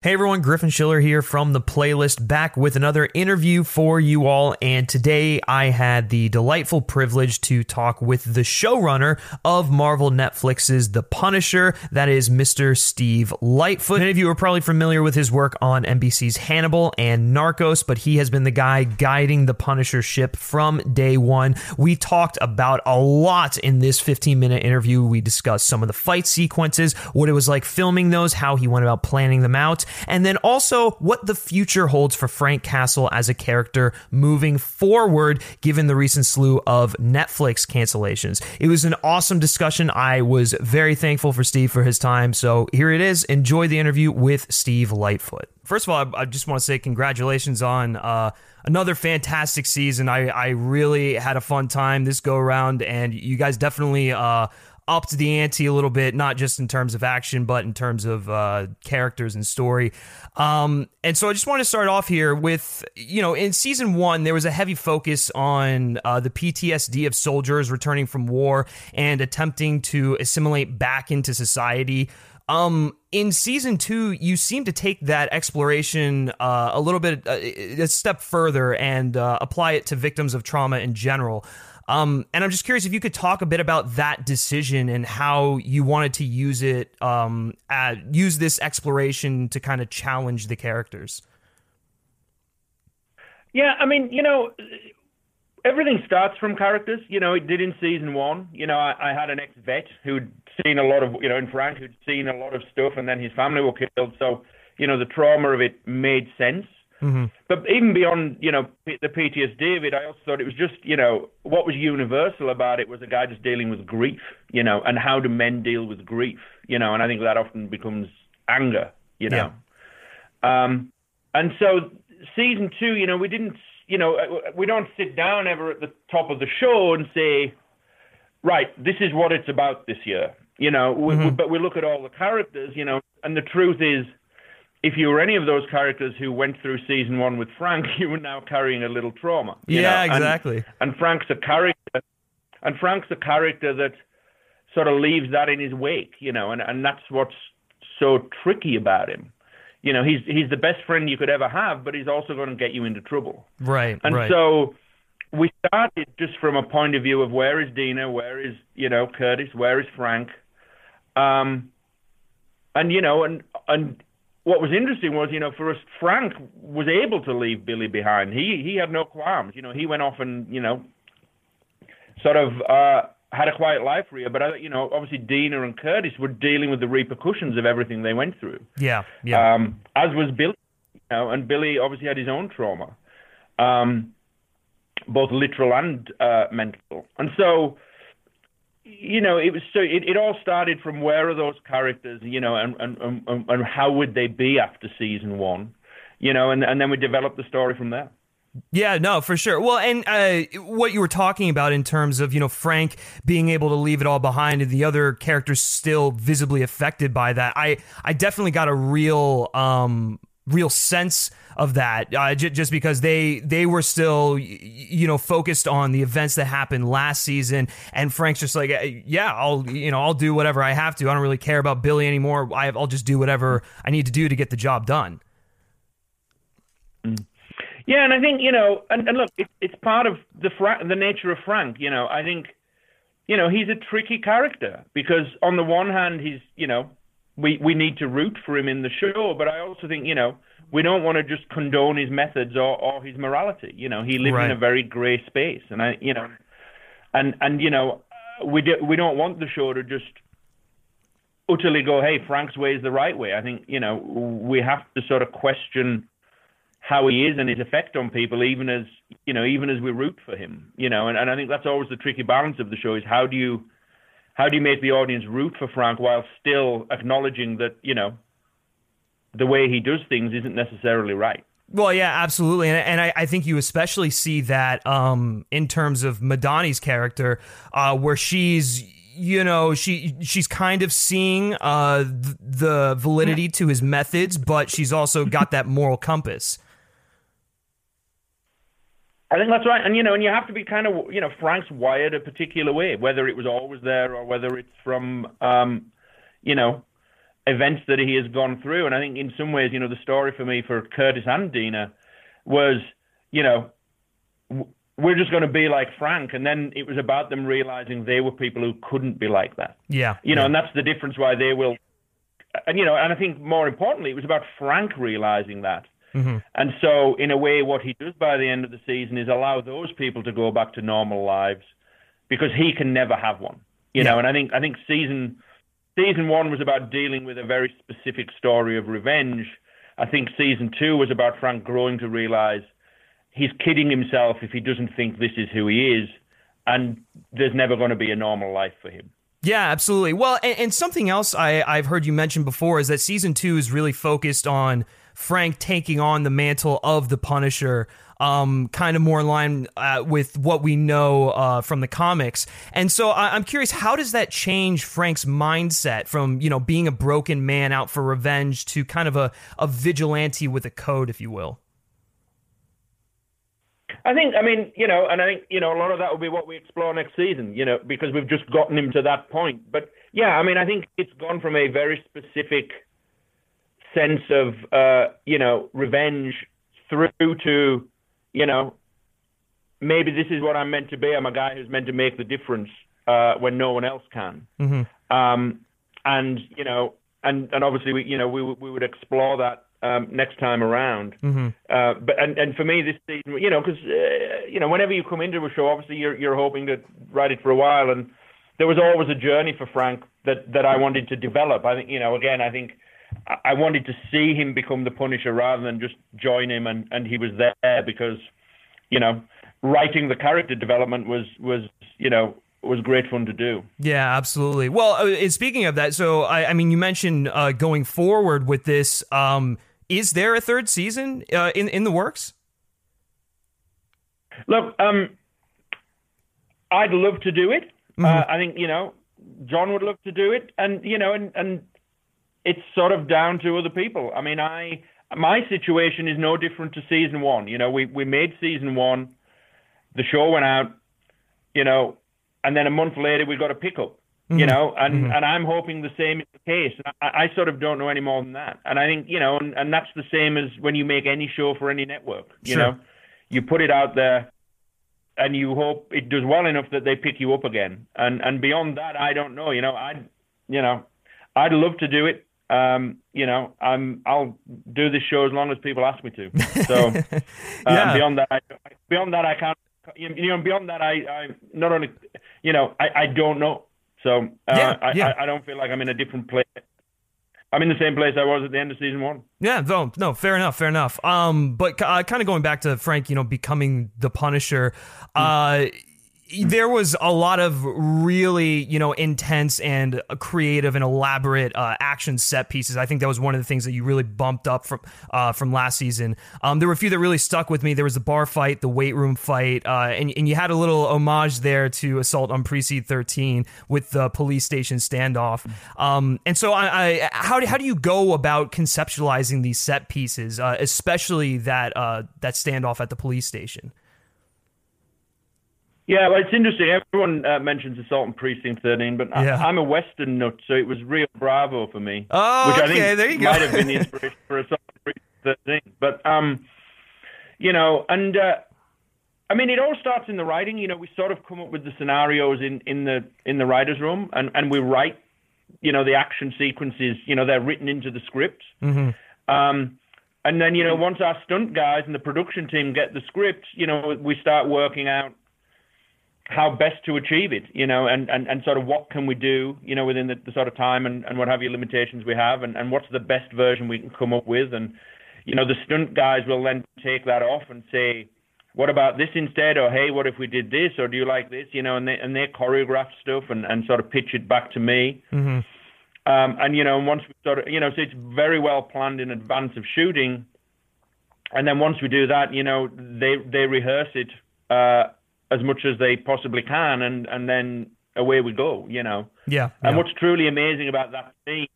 Hey everyone, Griffin Schiller here from the playlist, back with another interview for you all. And today I had the delightful privilege to talk with the showrunner of Marvel Netflix's The Punisher, that is Mr. Steve Lightfoot. Many of you are probably familiar with his work on NBC's Hannibal and Narcos, but he has been the guy guiding the Punisher ship from day one. We talked about a lot in this 15 minute interview. We discussed some of the fight sequences, what it was like filming those, how he went about planning them out and then also what the future holds for Frank Castle as a character moving forward, given the recent slew of Netflix cancellations. It was an awesome discussion. I was very thankful for Steve for his time. So here it is. Enjoy the interview with Steve Lightfoot. First of all, I just want to say congratulations on uh, another fantastic season. I, I really had a fun time this go around, and you guys definitely uh, upped the ante a little bit, not just in terms of action, but in terms of uh, characters and story. Um, and so I just want to start off here with, you know, in season one, there was a heavy focus on uh, the PTSD of soldiers returning from war and attempting to assimilate back into society. Um, in season two, you seem to take that exploration uh, a little bit uh, a step further and uh, apply it to victims of trauma in general. Um, and I'm just curious if you could talk a bit about that decision and how you wanted to use it, um, use this exploration to kind of challenge the characters. Yeah, I mean, you know, everything starts from characters. You know, it did in season one. You know, I, I had an ex-vet who'd seen a lot of, you know, in Frank who'd seen a lot of stuff, and then his family were killed. So, you know, the trauma of it made sense. Mm-hmm. But even beyond, you know, the PTSD of it, I also thought it was just, you know, what was universal about it was a guy just dealing with grief, you know, and how do men deal with grief, you know, and I think that often becomes anger, you know. Yeah. Um, and so season two, you know, we didn't, you know, we don't sit down ever at the top of the show and say, right, this is what it's about this year, you know, mm-hmm. we, but we look at all the characters, you know, and the truth is, if you were any of those characters who went through season one with Frank, you were now carrying a little trauma. yeah, know? exactly. And, and, Frank's a character, and Frank's a character that sort of leaves that in his wake, you know, and, and that's what's so tricky about him. You know, he's he's the best friend you could ever have, but he's also going to get you into trouble. Right. And right. so we started just from a point of view of where is Dinah, where is you know Curtis, where is Frank, um, and you know, and and what was interesting was, you know, for us, Frank was able to leave Billy behind. He he had no qualms. You know, he went off and you know, sort of uh, had a quiet life for you. But uh, you know, obviously Dinah and Curtis were dealing with the repercussions of everything they went through. Yeah, yeah. Um, as was Billy, you know, and Billy obviously had his own trauma, um, both literal and uh, mental. And so you know, it was so it, it all started from where are those characters, you know, and, and, and, and how would they be after season one, you know, and, and then we developed the story from there. Yeah, no, for sure. Well, and uh, what you were talking about in terms of you know Frank being able to leave it all behind and the other characters still visibly affected by that, I I definitely got a real um real sense of that uh, j- just because they they were still you know focused on the events that happened last season. And Frank's just like yeah I'll you know I'll do whatever I have to. I don't really care about Billy anymore. I, will just do whatever I need to do to get the job done. Mm. yeah and I think you know and, and look it, it's part of the Fra- the nature of Frank you know. I think you know he's a tricky character because on the one hand he's you know we we need to root for him in the show. But I also think you know we don't want to just condone his methods or, or his morality. You know, he lives right. in a very grey space, and I you know, and and you know we do, we don't want the show to just utterly go, hey, Frank's way is the right way. I think you know we have to sort of question how he is and his effect on people, even as you know, even as we root for him. You know, and, and I think that's always the tricky balance of the show is how do you how do you make the audience root for Frank while still acknowledging that you know the way he does things isn't necessarily right? Well, yeah, absolutely, and, and I, I, think you especially see that um, in terms of Madani's character, uh, where she's you know she she's kind of seeing uh, the validity to his methods, but she's also got that moral compass. I think that's right, and you know, and you have to be kind of, you know, Frank's wired a particular way, whether it was always there or whether it's from, um, you know, events that he has gone through. And I think in some ways, you know, the story for me for Curtis and Dinah was, you know, we're just going to be like Frank. And then it was about them realizing they were people who couldn't be like that. Yeah. You know, yeah. and that's the difference why they will. And, you know, and I think more importantly, it was about Frank realizing that. Mm-hmm. And so, in a way, what he does by the end of the season is allow those people to go back to normal lives because he can never have one. You yeah. know, and I think I think season season one was about dealing with a very specific story of revenge. I think season two was about Frank growing to realize he's kidding himself if he doesn't think this is who he is, and there's never going to be a normal life for him. Yeah, absolutely. Well, and, and something else I, I've heard you mention before is that season two is really focused on Frank taking on the mantle of the Punisher, um, kind of more in line uh, with what we know uh, from the comics. And so I- am curious, how does that change Frank's mindset from you know being a broken man out for revenge to kind of a, a vigilante with a code, if you will? I think, I mean, you know, and I think, you know, a lot of that will be what we explore next season, you know, because we've just gotten him to that point. But yeah, I mean, I think it's gone from a very specific sense of uh, you know revenge through to you know maybe this is what I'm meant to be. I'm a guy who's meant to make the difference uh, when no one else can. Mm-hmm. Um, and you know, and and obviously we you know we we would explore that um, next time around. Mm-hmm. Uh, but and and for me this season, you know, because uh, you know whenever you come into a show, obviously you're you're hoping to write it for a while, and there was always a journey for Frank that that I wanted to develop. I think you know again I think I wanted to see him become the Punisher rather than just join him, and, and he was there because, you know, writing the character development was was you know was great fun to do. Yeah, absolutely. Well, uh, speaking of that, so I, I mean, you mentioned uh, going forward with this. Um, is there a third season uh, in in the works? Look, um, I'd love to do it. Mm-hmm. Uh, I think you know Jon would love to do it, and you know, and and it's sort of down to other people. I mean, I my situation is no different to season one. You know, we we made season one, the show went out, you know, and then a month later we got a pickup. Mm-hmm. You know, and mm-hmm. and I'm hoping the same is the case. I, I, sort of don't know any more than that. And I think you know, and, and that's the same as when you make any show for any network. You sure. know, you put it out there, and you hope it does well enough that they pick you up again. And and beyond that, I don't know. You know, I, you know, I'd love to do it um, you know, I'm I'll do this show as long as people ask me to. So um, yeah. beyond that, I, beyond that, I can't. You know, beyond that, I, I not only, you know, I, I don't know. So uh, yeah, I, yeah. I, I don't feel like I'm in a different place. I'm in the same place I was at the end of season one. Yeah, no, no, fair enough, fair enough. Um, but uh, kind of going back to Frank, you know, becoming the Punisher. Uh, there was a lot of really, you know, intense and creative and elaborate uh, action set pieces. I think that was one of the things that you really bumped up from uh, from last season. Um, there were a few that really stuck with me. There was the bar fight, the weight room fight, uh, and and you had a little homage there to Assault on Precinct 13 with the police station standoff. Um, and so, I, I, how do how do you go about conceptualizing these set pieces, uh, especially that uh, that standoff at the police station? Yeah, well, it's interesting. Everyone uh, mentions Assault and Precinct 13, but yeah. I, am a Western nut, so it was Rio Bravo for me. Oh, which I think there you might have been the inspiration for Assault and Precinct 13. But, um, you know, and uh, I mean, it all starts in the writing. You know, we sort of come up with the scenarios in, in the in the writers' room, and, and we write, you know, the action sequences. You know, they're written into the script. Mm-hmm. Um, and then, you know, once our stunt guys and the production team get the script, you know, we start working out how best to achieve it, you know, and, and, and sort of what can we do, you know, within the, the sort of time and, and what have you limitations we have and, and what's the best version we can come up with. And, you know, the stunt guys will then take that off and say, what about this instead? Or, hey, what if we did this? Or do you like this? You know, and they, and they choreograph stuff and, and sort of pitch it back to me. Mm-hmm. Um, and, you know, once we sort of, you know, so it's very well planned in advance of shooting. And then once we do that, you know, they, they rehearse it, uh, as much as they possibly can, and and then away we go. You know. Yeah. And what's truly amazing about that scene,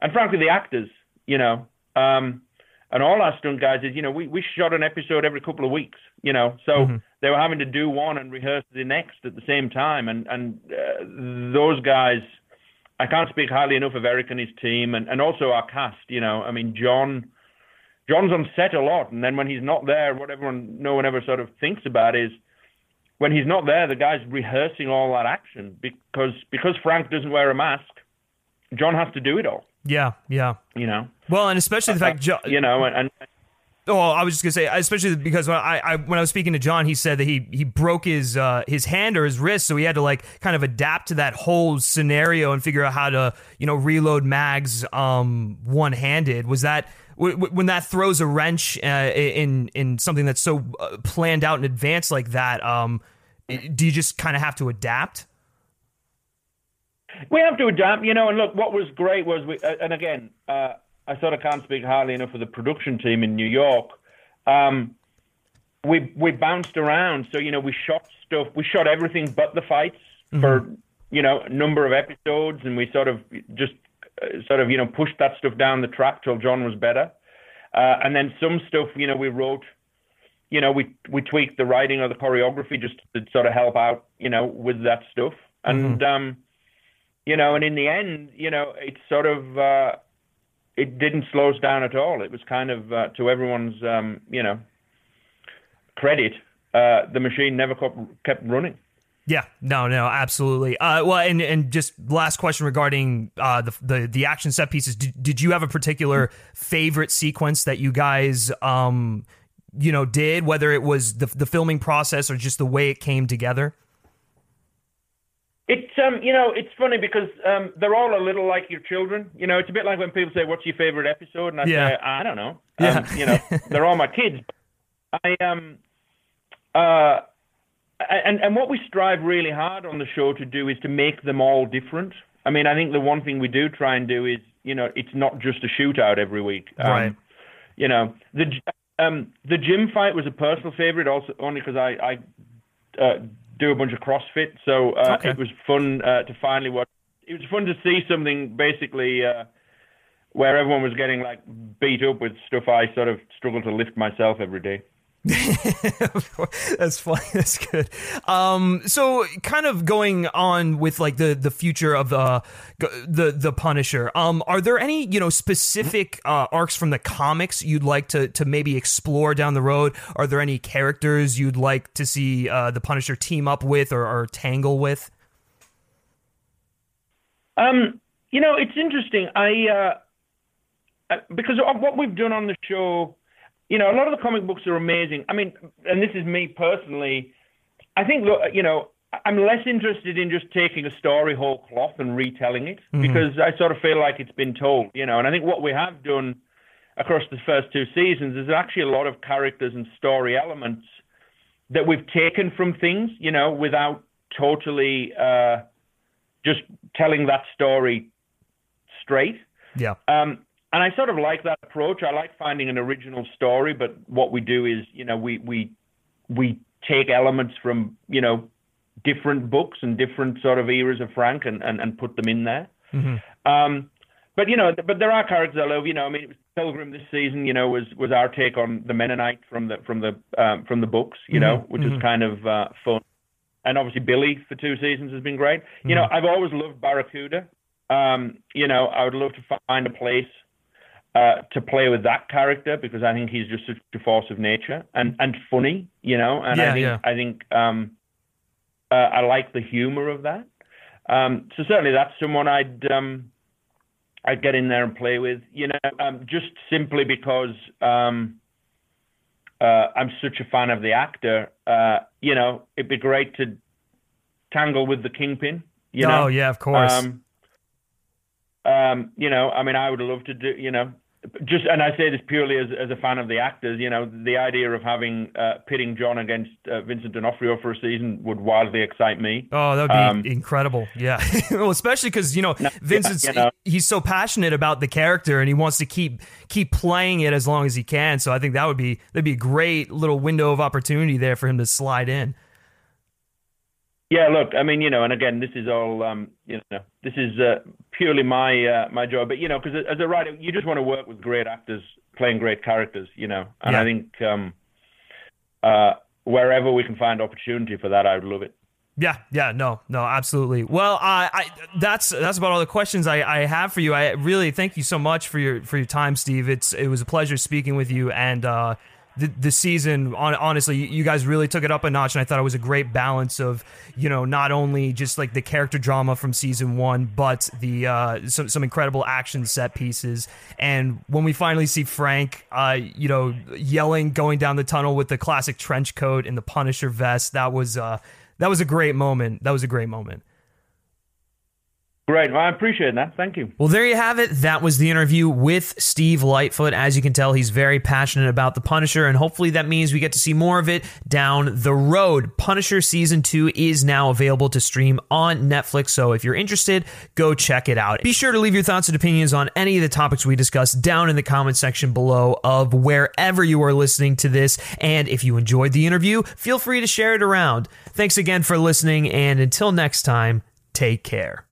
and frankly, the actors, you know, um, and all our stunt guys is, you know, we we shot an episode every couple of weeks. You know, so mm-hmm. they were having to do one and rehearse the next at the same time, and and uh, those guys. I can't speak highly enough of Eric and his team, and, and also our cast. You know, I mean, Jon. Jon's on set a lot, and then when he's not there, what everyone, no one ever sort of thinks about is when he's not there, the guy's rehearsing all that action because because Frank doesn't wear a mask. Jon has to do it all. Yeah, yeah. You know. Well, and especially the fact, uh, Jon, you know, and, and Oh, I was just gonna say, especially because when I, I, when I was speaking to Jon, he said that he he broke his uh, his hand or his wrist, so he had to like kind of adapt to that whole scenario and figure out how to you know reload mags um, one handed. Was that w- w- when that throws a wrench uh, in in something that's so uh, planned out in advance like that? Um, do you just kind of have to adapt? We have to adapt, you know. And look, what was great was we, and again. Uh, I sort of can't speak highly enough of the production team in New York. Um, we we bounced around, so you know we shot stuff. We shot everything but the fights mm-hmm. for you know a number of episodes, and we sort of just uh, sort of you know pushed that stuff down the track till Jon was better. Uh, and then some stuff, you know, we wrote, you know, we we tweaked the writing or the choreography just to sort of help out, you know, with that stuff. And mm-hmm. um, you know, and in the end, you know, it's sort of uh, it didn't slow us down at all. It was kind of uh, to everyone's um, you know credit, uh, the machine never kept, running. Yeah, no, no, absolutely. Uh, well, and and just last question regarding uh, the, the the action set pieces. Did, did you have a particular favorite sequence that you guys, um, you know, did? Whether it was the the filming process or just the way it came together? It's um, you know, it's funny because um, they're all a little like your children. You know, it's a bit like when people say, "What's your favorite episode?" And I yeah. say, "I don't know." Yeah. Um, you know, they're all my kids. I um, uh, and and what we strive really hard on the show to do is to make them all different. I mean, I think the one thing we do try and do is, you know, it's not just a shootout every week. Um, right. You know, the um, the gym fight was a personal favorite, also only because I I uh, do a bunch of CrossFit, so uh, okay. it was fun uh, to finally watch. It was fun to see something basically uh, where everyone was getting like beat up with stuff I sort of struggle to lift myself every day. That's funny. That's good. Um, so kind of going on with like the the future of the the the Punisher. Um, are there any you know specific uh, arcs from the comics you'd like to to maybe explore down the road? Are there any characters you'd like to see uh, the Punisher team up with or, or tangle with? Um, you know, it's interesting. I uh, uh because what we've done on the show you know, a lot of the comic books are amazing. I mean, and this is me personally. I think, you know, I'm less interested in just taking a story whole cloth and retelling it mm-hmm. because I sort of feel like it's been told, you know. And I think what we have done across the first two seasons is actually a lot of characters and story elements that we've taken from things, you know, without totally uh, just telling that story straight. Yeah. Um, and I sort of like that approach. I like finding an original story, but what we do is, you know, we we we take elements from, you know, different books and different sort of eras of Frank and and, and put them in there. Mm-hmm. Um, but you know, but there are characters I love. You know, I mean, Pilgrim this season, you know, was was our take on the Mennonite from the from the um, from the books. You mm-hmm. know, which mm-hmm. is kind of uh, fun. And obviously, Billy for two seasons has been great. You know, mm-hmm. I've always loved Barracuda. Um, you know, I would love to find a place uh, to play with that character because I think he's just such a force of nature and, and funny, you know. And yeah, I think yeah. I think um, uh, I like the humor of that. Um, so certainly that's someone I'd um, I'd get in there and play with, you know, um, just simply because um, uh, I'm such a fan of the actor. Uh, you know, it'd be great to tangle with the Kingpin. You know? Oh yeah, of course. Um, um, you know, I mean, I would love to do, you know, just and I say this purely as as a fan of the actors. You know, the idea of having uh, pitting Jon against uh, Vincent D'Onofrio for a season would wildly excite me. Oh, that would be um, incredible. Yeah, well, especially because you know no, Vincent's you know. he's so passionate about the character and he wants to keep keep playing it as long as he can. So I think that would be that'd be a great little window of opportunity there for him to slide in. Yeah, look, I mean, you know, and again, this is all, um, you know, this is uh, purely my uh, my job. But you know, because as a writer, you just want to work with great actors playing great characters, you know. And yeah. I think um, uh, wherever we can find opportunity for that, I would love it. Yeah, yeah, no, no, absolutely. Well, I, I that's that's about all the questions I, I have for you. I really thank you so much for your for your time, Steve. It's it was a pleasure speaking with you, and uh, the the season on, honestly, you guys really took it up a notch, and I thought it was a great balance of you know not only just like the character drama from season one, but the uh, some some incredible action set pieces. And when we finally see Frank, uh, you know, yelling going down the tunnel with the classic trench coat and the Punisher vest, that was. Uh, that was a great moment. That was a great moment. Great. Well, I appreciate that. Thank you. Well, there you have it. That was the interview with Steve Lightfoot. As you can tell, he's very passionate about The Punisher, and hopefully that means we get to see more of it down the road. Punisher Season 2 is now available to stream on Netflix, so if you're interested, go check it out. Be sure to leave your thoughts and opinions on any of the topics we discussed down in the comment section below of wherever you are listening to this. And if you enjoyed the interview, feel free to share it around. Thanks again for listening, and until next time, take care.